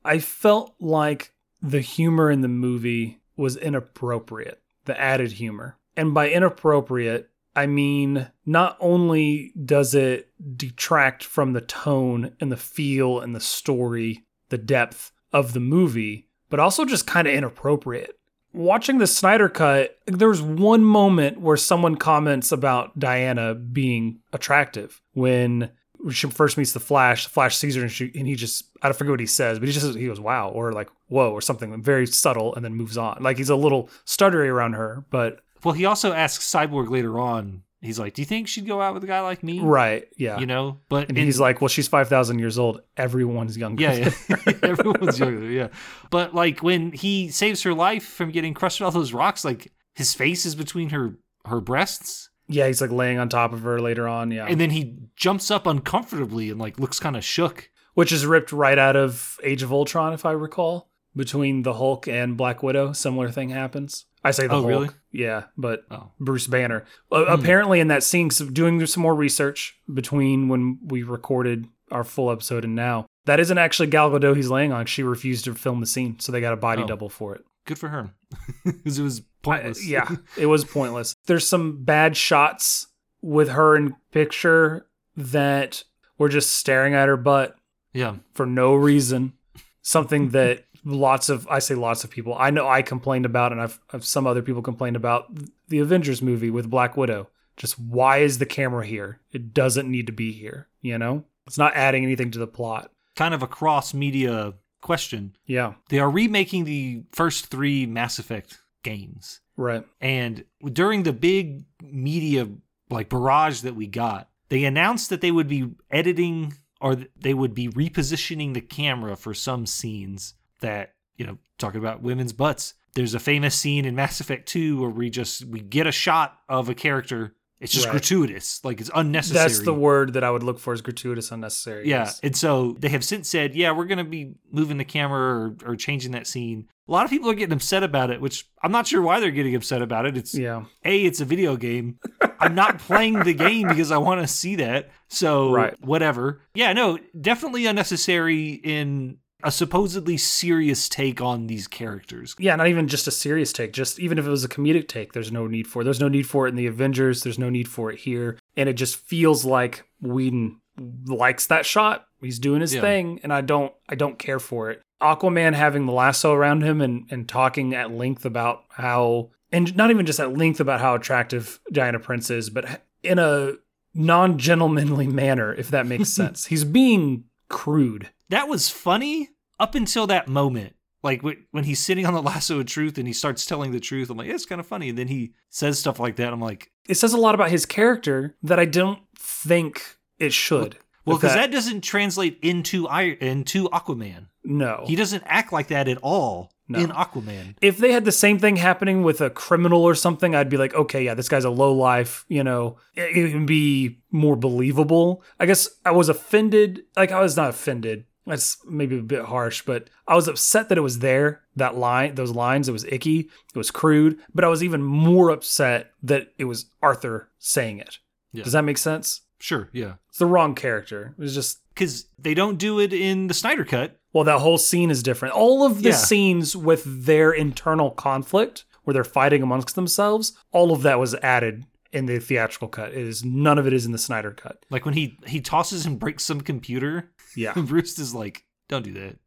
I felt like the humor in the movie was inappropriate, the added humor. And by inappropriate, I mean not only does it detract from the tone and the feel and the story, the depth of the movie, but also just kind of inappropriate. Watching the Snyder cut, there's one moment where someone comments about Diana being attractive when she first meets the Flash. The Flash sees her and, she, and he just, I don't forget what he says, but he just he goes, wow, or like, whoa, or something very subtle and then moves on. Like he's a little stuttery around her, but Well, he also asks Cyborg later on. He's like, "Do you think she'd go out with a guy like me?" right, yeah. You know, but and in- he's like, well, she's 5,000 years old. Everyone's younger. yeah, yeah. [LAUGHS] everyone's younger. Yeah, but like when he saves her life from getting crushed by all those rocks, like his face is between her her breasts, Yeah, he's like laying on top of her later on. Yeah. and then he jumps up uncomfortably and like looks kind of shook. Which is ripped right out of Age of Ultron, if I recall. Between the Hulk and Black Widow, similar thing happens. I say the Oh, Hulk. really? Yeah, but Oh. Bruce Banner. Uh, Apparently, in that scene, so doing some more research between when we recorded our full episode and now, that isn't actually Gal Gadot he's laying on. She refused to film the scene, so they got a body Oh. double for it. Good for her, [LAUGHS] because it was pointless. yeah, it was pointless. There's some bad shots with her in picture that were just staring at her butt yeah. for no reason. Something [LAUGHS] that lots of I say lots of people I know I complained about, and I've, I've some other people complained about the Avengers movie with Black Widow. Just why is the camera here? It doesn't need to be here. You know, it's not adding anything to the plot. Kind of a cross media question. Yeah, They are remaking the first three Mass Effect games. right. And during the big media like barrage that we got, they announced that they would be editing or they would be repositioning the camera for some scenes that, you know, talking about women's butts. There's a famous scene in Mass Effect 2 where we just we get a shot of a character. It's just Right. gratuitous, like it's unnecessary. That's the word that I would look for is gratuitous, unnecessary. Yeah. yes. And so they have since said, yeah, we're going to be moving the camera or, or changing that scene. A lot of people are getting upset about it, which I'm not sure why they're getting upset about it. It's yeah. A, it's a video game. I'm not playing the game because I want to see that. So, Right. whatever. Yeah, no, definitely unnecessary in a supposedly serious take on these characters. Yeah, not even just a serious take. Just even if it was a comedic take, there's no need for it. There's no need for it in the Avengers. There's no need for it here. And it just feels like Whedon likes that shot. He's doing his Yeah. thing, and I don't I don't care for it. Aquaman having the lasso around him and, and talking at length about how and not even just at length about how attractive Diana Prince is, but in a non-gentlemanly manner, if that makes [LAUGHS] sense. He's being crude. That was funny up until that moment. Like when he's sitting on the lasso of truth and he starts telling the truth, I'm like, it's kind of funny. And then he says stuff like that. I'm like, It says a lot about his character that I don't think it should. well, because that, doesn't translate into into Aquaman. no, He doesn't act like that at all. No. in Aquaman. if they had the same thing happening with a criminal or something, I'd be like, okay, yeah, this guy's a low life, you know, it, it would be more believable. I guess I was offended. Like, I was not offended. That's maybe a bit harsh, but I was upset that it was there. That line, those lines, it was icky, it was crude, but I was even more upset that it was Arthur saying it. Yeah. Does that make sense? Sure, yeah. It's the wrong character. It was just Because they don't do it in the Snyder Cut. Well, that whole scene is different. All of the Yeah. scenes with their internal conflict, where they're fighting amongst themselves, all of that was added in the theatrical cut. It is none of it is in the Snyder cut. Like when he he tosses and breaks some computer, Yeah. [LAUGHS] Bruce is like, "Don't do that."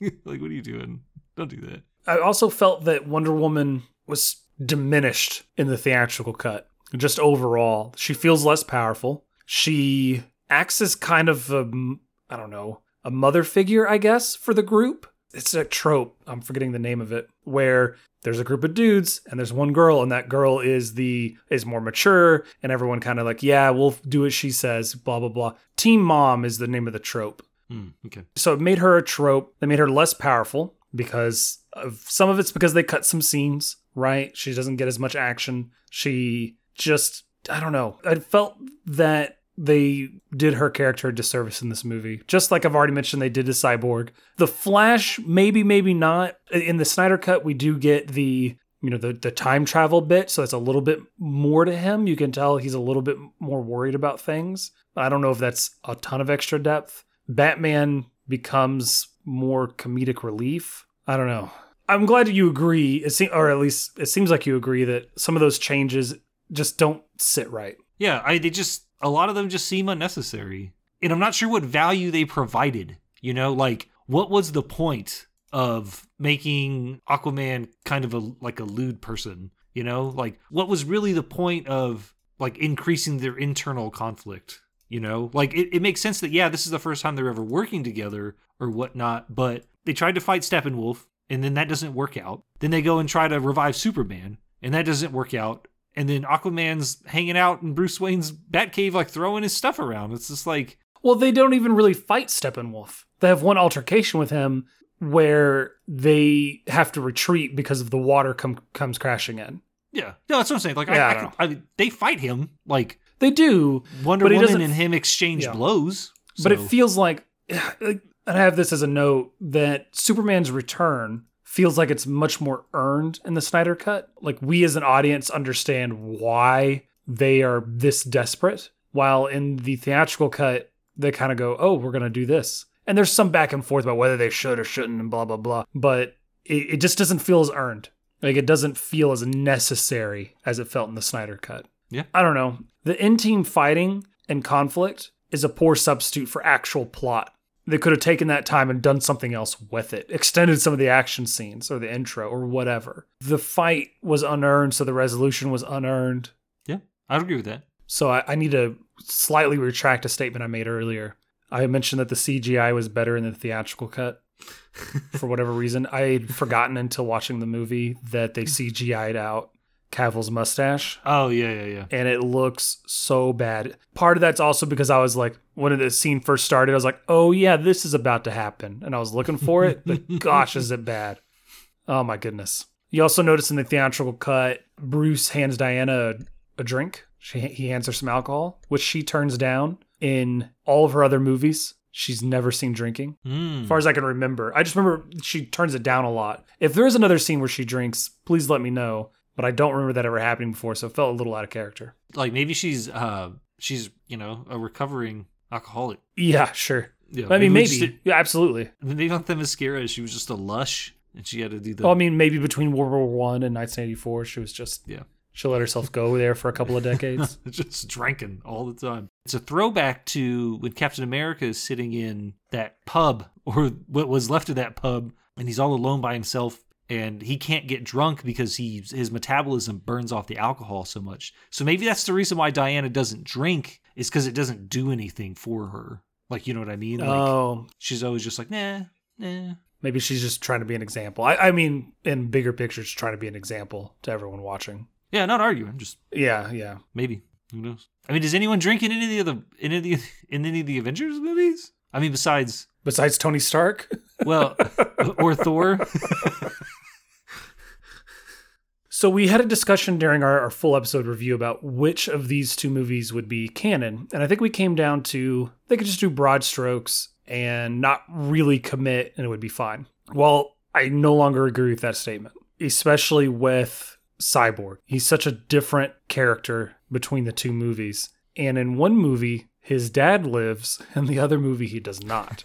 [LAUGHS] like, what are you doing? Don't do that. I also felt that Wonder Woman was diminished in the theatrical cut. Just overall, she feels less powerful. She acts as kind of a, I don't know, a mother figure, I guess, for the group. It's a trope. I'm forgetting the name of it, where there's a group of dudes and there's one girl, and that girl is the is more mature, and everyone kind of like, yeah, we'll do what she says, blah blah blah. Team mom is the name of the trope Hmm, okay. so it made her a trope. They made her less powerful because of some of it's because they cut some scenes, right? She doesn't get as much action. She just I don't know. I felt that they did her character a disservice in this movie. Just like I've already mentioned they did to Cyborg. The Flash, maybe, maybe not. In the Snyder cut, we do get the you know the the time travel bit, so it's a little bit more to him. You can tell he's a little bit more worried about things. I don't know if that's a ton of extra depth. Batman becomes more comedic relief. I don't know. I'm glad you agree, it se- or at least it seems like you agree that some of those changes just don't sit right. Yeah, I they just a lot of them just seem unnecessary. And I'm not sure what value they provided. You know, like what was the point of making Aquaman kind of a like a lewd person? You know, like what was really the point of like increasing their internal conflict? You know, like it, it makes sense that yeah, this is the first time they're ever working together or whatnot, but they tried to fight Steppenwolf and then that doesn't work out. Then they go and try to revive Superman and that doesn't work out. And then Aquaman's hanging out in Bruce Wayne's Batcave, like throwing his stuff around. It's just like, Well, they don't even really fight Steppenwolf. They have one altercation with him where they have to retreat because of the water com- comes crashing in. yeah, no, that's what I'm saying. Like, Yeah, I I, I, could- I mean, they fight him. Like They do, Wonder Woman and him exchange Yeah. blows. but it feels like, [SIGHS] and I have this as a note that Superman's return feels like it's much more earned in the Snyder cut. Like we as an audience understand why they are this desperate, while in the theatrical cut they kind of go, "Oh, we're gonna do this," and there's some back and forth about whether they should or shouldn't, and blah blah blah. But it, it just doesn't feel as earned. Like it doesn't feel as necessary as it felt in the Snyder cut. Yeah. I don't know. The in team fighting and conflict is a poor substitute for actual plot. They could have taken that time and done something else with it, extended some of the action scenes or the intro or whatever. The fight was unearned, so the resolution was unearned. yeah, I'd agree with that. So I, I need to slightly retract a statement I made earlier. I mentioned that the CGI was better in the theatrical cut [LAUGHS] for whatever reason. I had forgotten until watching the movie that they CGI'd out Cavill's mustache Oh yeah, yeah, yeah. and it looks so bad. Part of that's also because I was like, when the scene first started, I was like, oh yeah, this is about to happen. And I was looking for it, but [LAUGHS] gosh, is it bad. Oh my goodness. You also notice in the theatrical cut, Bruce hands Diana a, a drink. She, he hands her some alcohol, which she turns down in all of her other movies. She's never seen drinking, Mm. as far as I can remember. I just remember she turns it down a lot. If there is another scene where she drinks, please let me know. But I don't remember that ever happening before, so it felt a little out of character. Like maybe she's uh she's you know a recovering alcoholic. Yeah, sure. Yeah, I mean, maybe. just yeah, absolutely. maybe not the mascara. She was just a lush, and she had to do the. Well, I mean, maybe between World War One and 1984, she was just Yeah. She let herself go there for a couple of decades. [LAUGHS] just drinking all the time. It's a throwback to when Captain America is sitting in that pub or what was left of that pub and he's all alone by himself and he can't get drunk because he his metabolism burns off the alcohol so much. So maybe that's the reason why Diana doesn't drink is cuz it doesn't do anything for her. Like you know what I mean? Like oh, she's always just like, "Nah, nah." maybe she's just trying to be an example. I, I mean, in bigger pictures, trying to be an example to everyone watching. Yeah, not arguing, just Yeah, yeah. maybe. Who knows? I mean, does anyone drink in any of the other in any of the in any of the Avengers movies? I mean, besides Besides Tony Stark, Well, [LAUGHS] or Thor. [LAUGHS] So we had a discussion during our, our full episode review about which of these two movies would be canon. And I think we came down to they could just do broad strokes and not really commit and it would be fine. Well, I no longer agree with that statement, especially with Cyborg. He's such a different character between the two movies. And in one movie, his dad lives, [LAUGHS] and the other movie, he does not.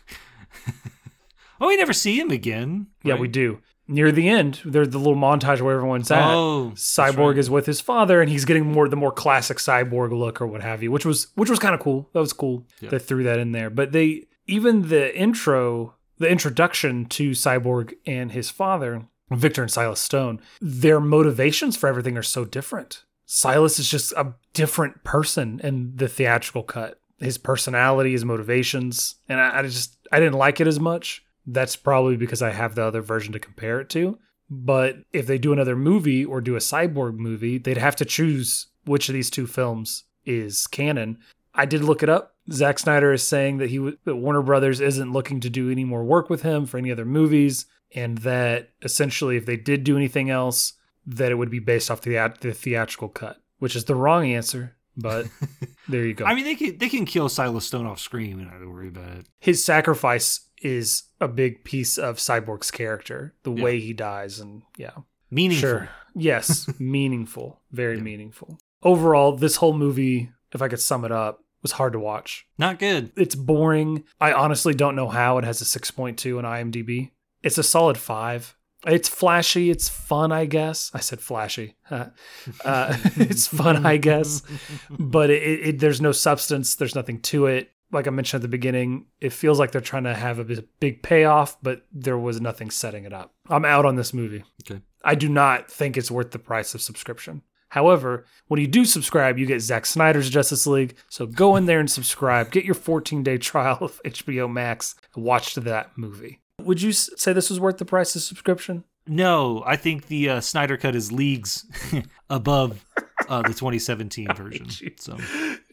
[LAUGHS] oh, we never see him again. Yeah, right? we do. Near the end, there's the little montage where everyone's at. Oh, Cyborg right. is with his father, and he's getting more the more classic cyborg look or what have you, which was which was kind of cool. That was cool. Yeah. They threw that in there, but they even the intro, the introduction to Cyborg and his father, Victor and Silas Stone, their motivations for everything are so different. Silas is just a different person in the theatrical cut. His personality, his motivations, and I, I just I didn't like it as much. That's probably because I have the other version to compare it to. But if they do another movie or do a cyborg movie, they'd have to choose which of these two films is canon. I did look it up. Zack Snyder is saying that he that Warner Brothers isn't looking to do any more work with him for any other movies, and that essentially, if they did do anything else, that it would be based off the, the theatrical cut, which is the wrong answer. But [LAUGHS] there you go. I mean, they can they can kill Silas Stone off screen. and I don't worry about it. his sacrifice is a big piece of Cyborg's character, the Yeah. way he dies, and yeah, Meaningful. sure, yes, [LAUGHS] meaningful, very meaningful. Overall, this whole movie, if I could sum it up, was hard to watch. Not good. It's boring. I honestly don't know how it has a six point two on IMDb. It's a solid five. It's flashy. It's fun, I guess. I said flashy. [LAUGHS] uh, [LAUGHS] it's fun, I guess. But it, it- there's no substance. There's nothing to it. Like I mentioned at the beginning, it feels like they're trying to have a big- payoff, but there was nothing setting it up. I'm out on this movie. Okay. I do not think it's worth the price of subscription. However, when you do subscribe, you get Zack Snyder's Justice League. So go in there and subscribe. Get your 14 day trial of [LAUGHS] HBO Max and watch that movie. Would you say this was worth the price of subscription? No, I think the uh, Snyder cut is leagues [LAUGHS] above uh, the 2017 [LAUGHS] version. So,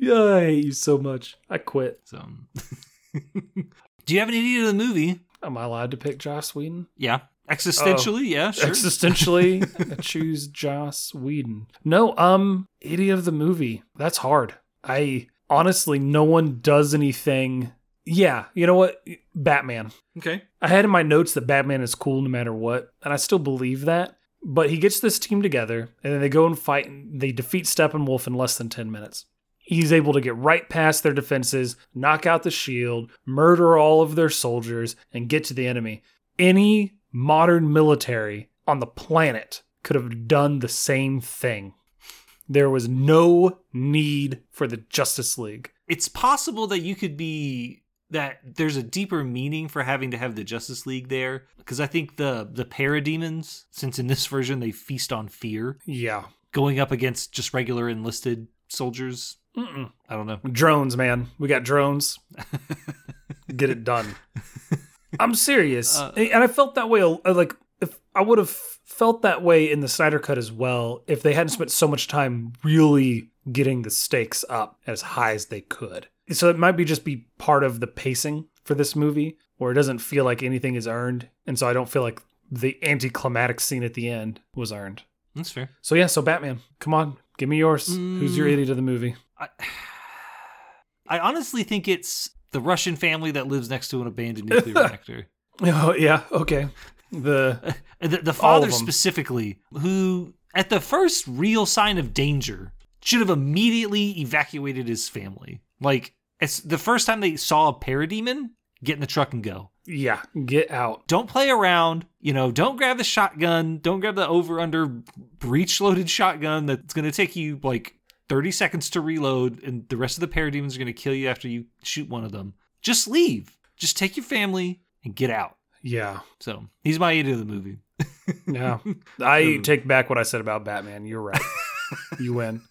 Yeah, I hate you so much. I quit. so. [LAUGHS] Do you have an idiot of the movie? Am I allowed to pick Joss Whedon? Yeah, existentially, yeah, sure. Existentially, [LAUGHS] I choose Joss Whedon. No, um, idiot of the movie. That's hard. I honestly, no one does anything. Yeah, you know what? Batman. okay. I had in my notes that Batman is cool no matter what, and I still believe that. But he gets this team together, and then they go and fight, and they defeat Steppenwolf in less than 10 minutes. He's able to get right past their defenses, knock out the shield, murder all of their soldiers, and get to the enemy. Any modern military on the planet could have done the same thing. There was no need for the Justice League. It's possible that you could be that there's a deeper meaning for having to have the Justice League there because I think the the parademons, since in this version they feast on fear, Yeah. going up against just regular enlisted soldiers. Mm-mm. I don't know. Drones, man. We got drones. [LAUGHS] Get it done. [LAUGHS] I'm serious. Uh, and I felt that way uh, like if I would have felt that way in the Snyder cut as well if they hadn't spent so much time really getting the stakes up as high as they could. So it might be just be part of the pacing for this movie where it doesn't feel like anything is earned and so I don't feel like the anticlimactic scene at the end was earned. That's fair. So yeah, so Batman, come on, give me yours. Who's your Mm. idiot of the movie? I, I honestly think it's the Russian family that lives next to an abandoned nuclear [LAUGHS] reactor. Oh yeah, okay. The [LAUGHS] The, the father specifically, who at the first real sign of danger should have immediately evacuated his family. Like, it's the first time they saw a parademon, get in the truck and go. yeah, get out. Don't play around. You know, don't grab the shotgun. Don't grab the over under breech loaded shotgun that's going to take you like 30 seconds to reload, and the rest of the parademons are going to kill you after you shoot one of them. Just leave. Just take your family and get out. Yeah. So he's my idiot of the movie. [LAUGHS] Yeah. [LAUGHS] I Um, take back what I said about Batman. You're right. [LAUGHS] you win.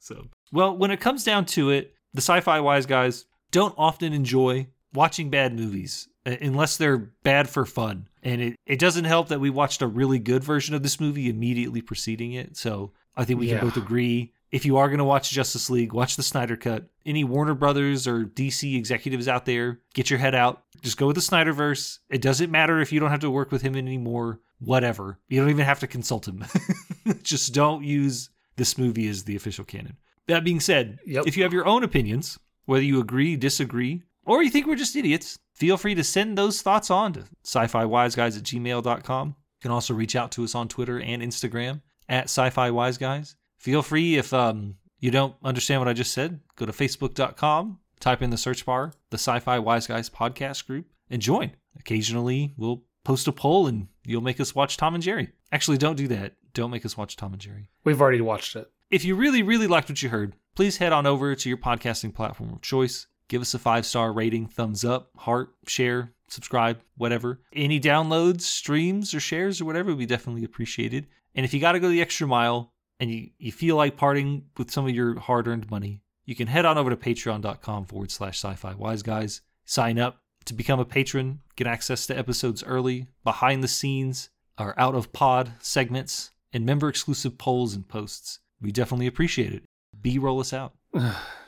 So, well, when it comes down to it, the sci-fi wise guys don't often enjoy watching bad movies uh, unless they're bad for fun. And it, it doesn't help that we watched a really good version of this movie immediately preceding it. So I think we Yeah. can both agree if you are going to watch Justice League, watch the Snyder Cut. Any Warner Brothers or DC executives out there, get your head out. Just go with the Snyderverse. It doesn't matter if you don't have to work with him anymore. Whatever. You don't even have to consult him. [LAUGHS] Just don't use this movie as the official canon. That being said, Yep. if you have your own opinions, whether you agree, disagree, or you think we're just idiots, feel free to send those thoughts on to sci-fi wise guys at gmail.com. You can also reach out to us on Twitter and Instagram at sci-fi wise guys. Feel free if um, you don't understand what I just said, go to facebook.com, type in the search bar, the Sci-Fi Wise Guys podcast group, and join. Occasionally we'll post a poll and you'll make us watch Tom and Jerry. Actually, don't do that. Don't make us watch Tom and Jerry. We've already watched it. If you really, really liked what you heard, please head on over to your podcasting platform of choice. Give us a five star rating, thumbs up, heart, share, subscribe, whatever. Any downloads, streams, or shares, or whatever would be definitely appreciated. And if you got to go the extra mile and you, you feel like parting with some of your hard earned money, you can head on over to patreon.com forward slash sci fi wise guys. Sign up to become a patron, get access to episodes early, behind the scenes, our out of pod segments, and member exclusive polls and posts. We definitely appreciate it. B roll us out. [SIGHS] [SIGHS]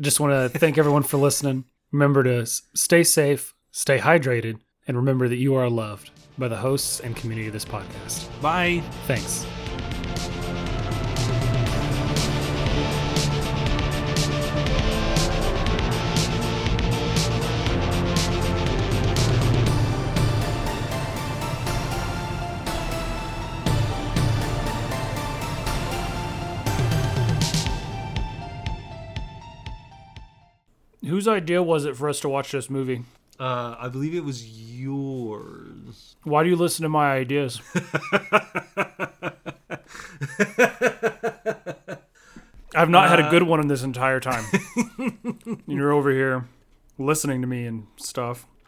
Just want to thank everyone for listening. Remember to stay safe, stay hydrated, and remember that you are loved by the hosts and community of this podcast. Bye. Thanks. Whose idea was it for us to watch this movie? Uh, I believe it was yours. Why do you listen to my ideas? [LAUGHS] I've not had a good one in this entire time. [LAUGHS] You're over here listening to me and stuff.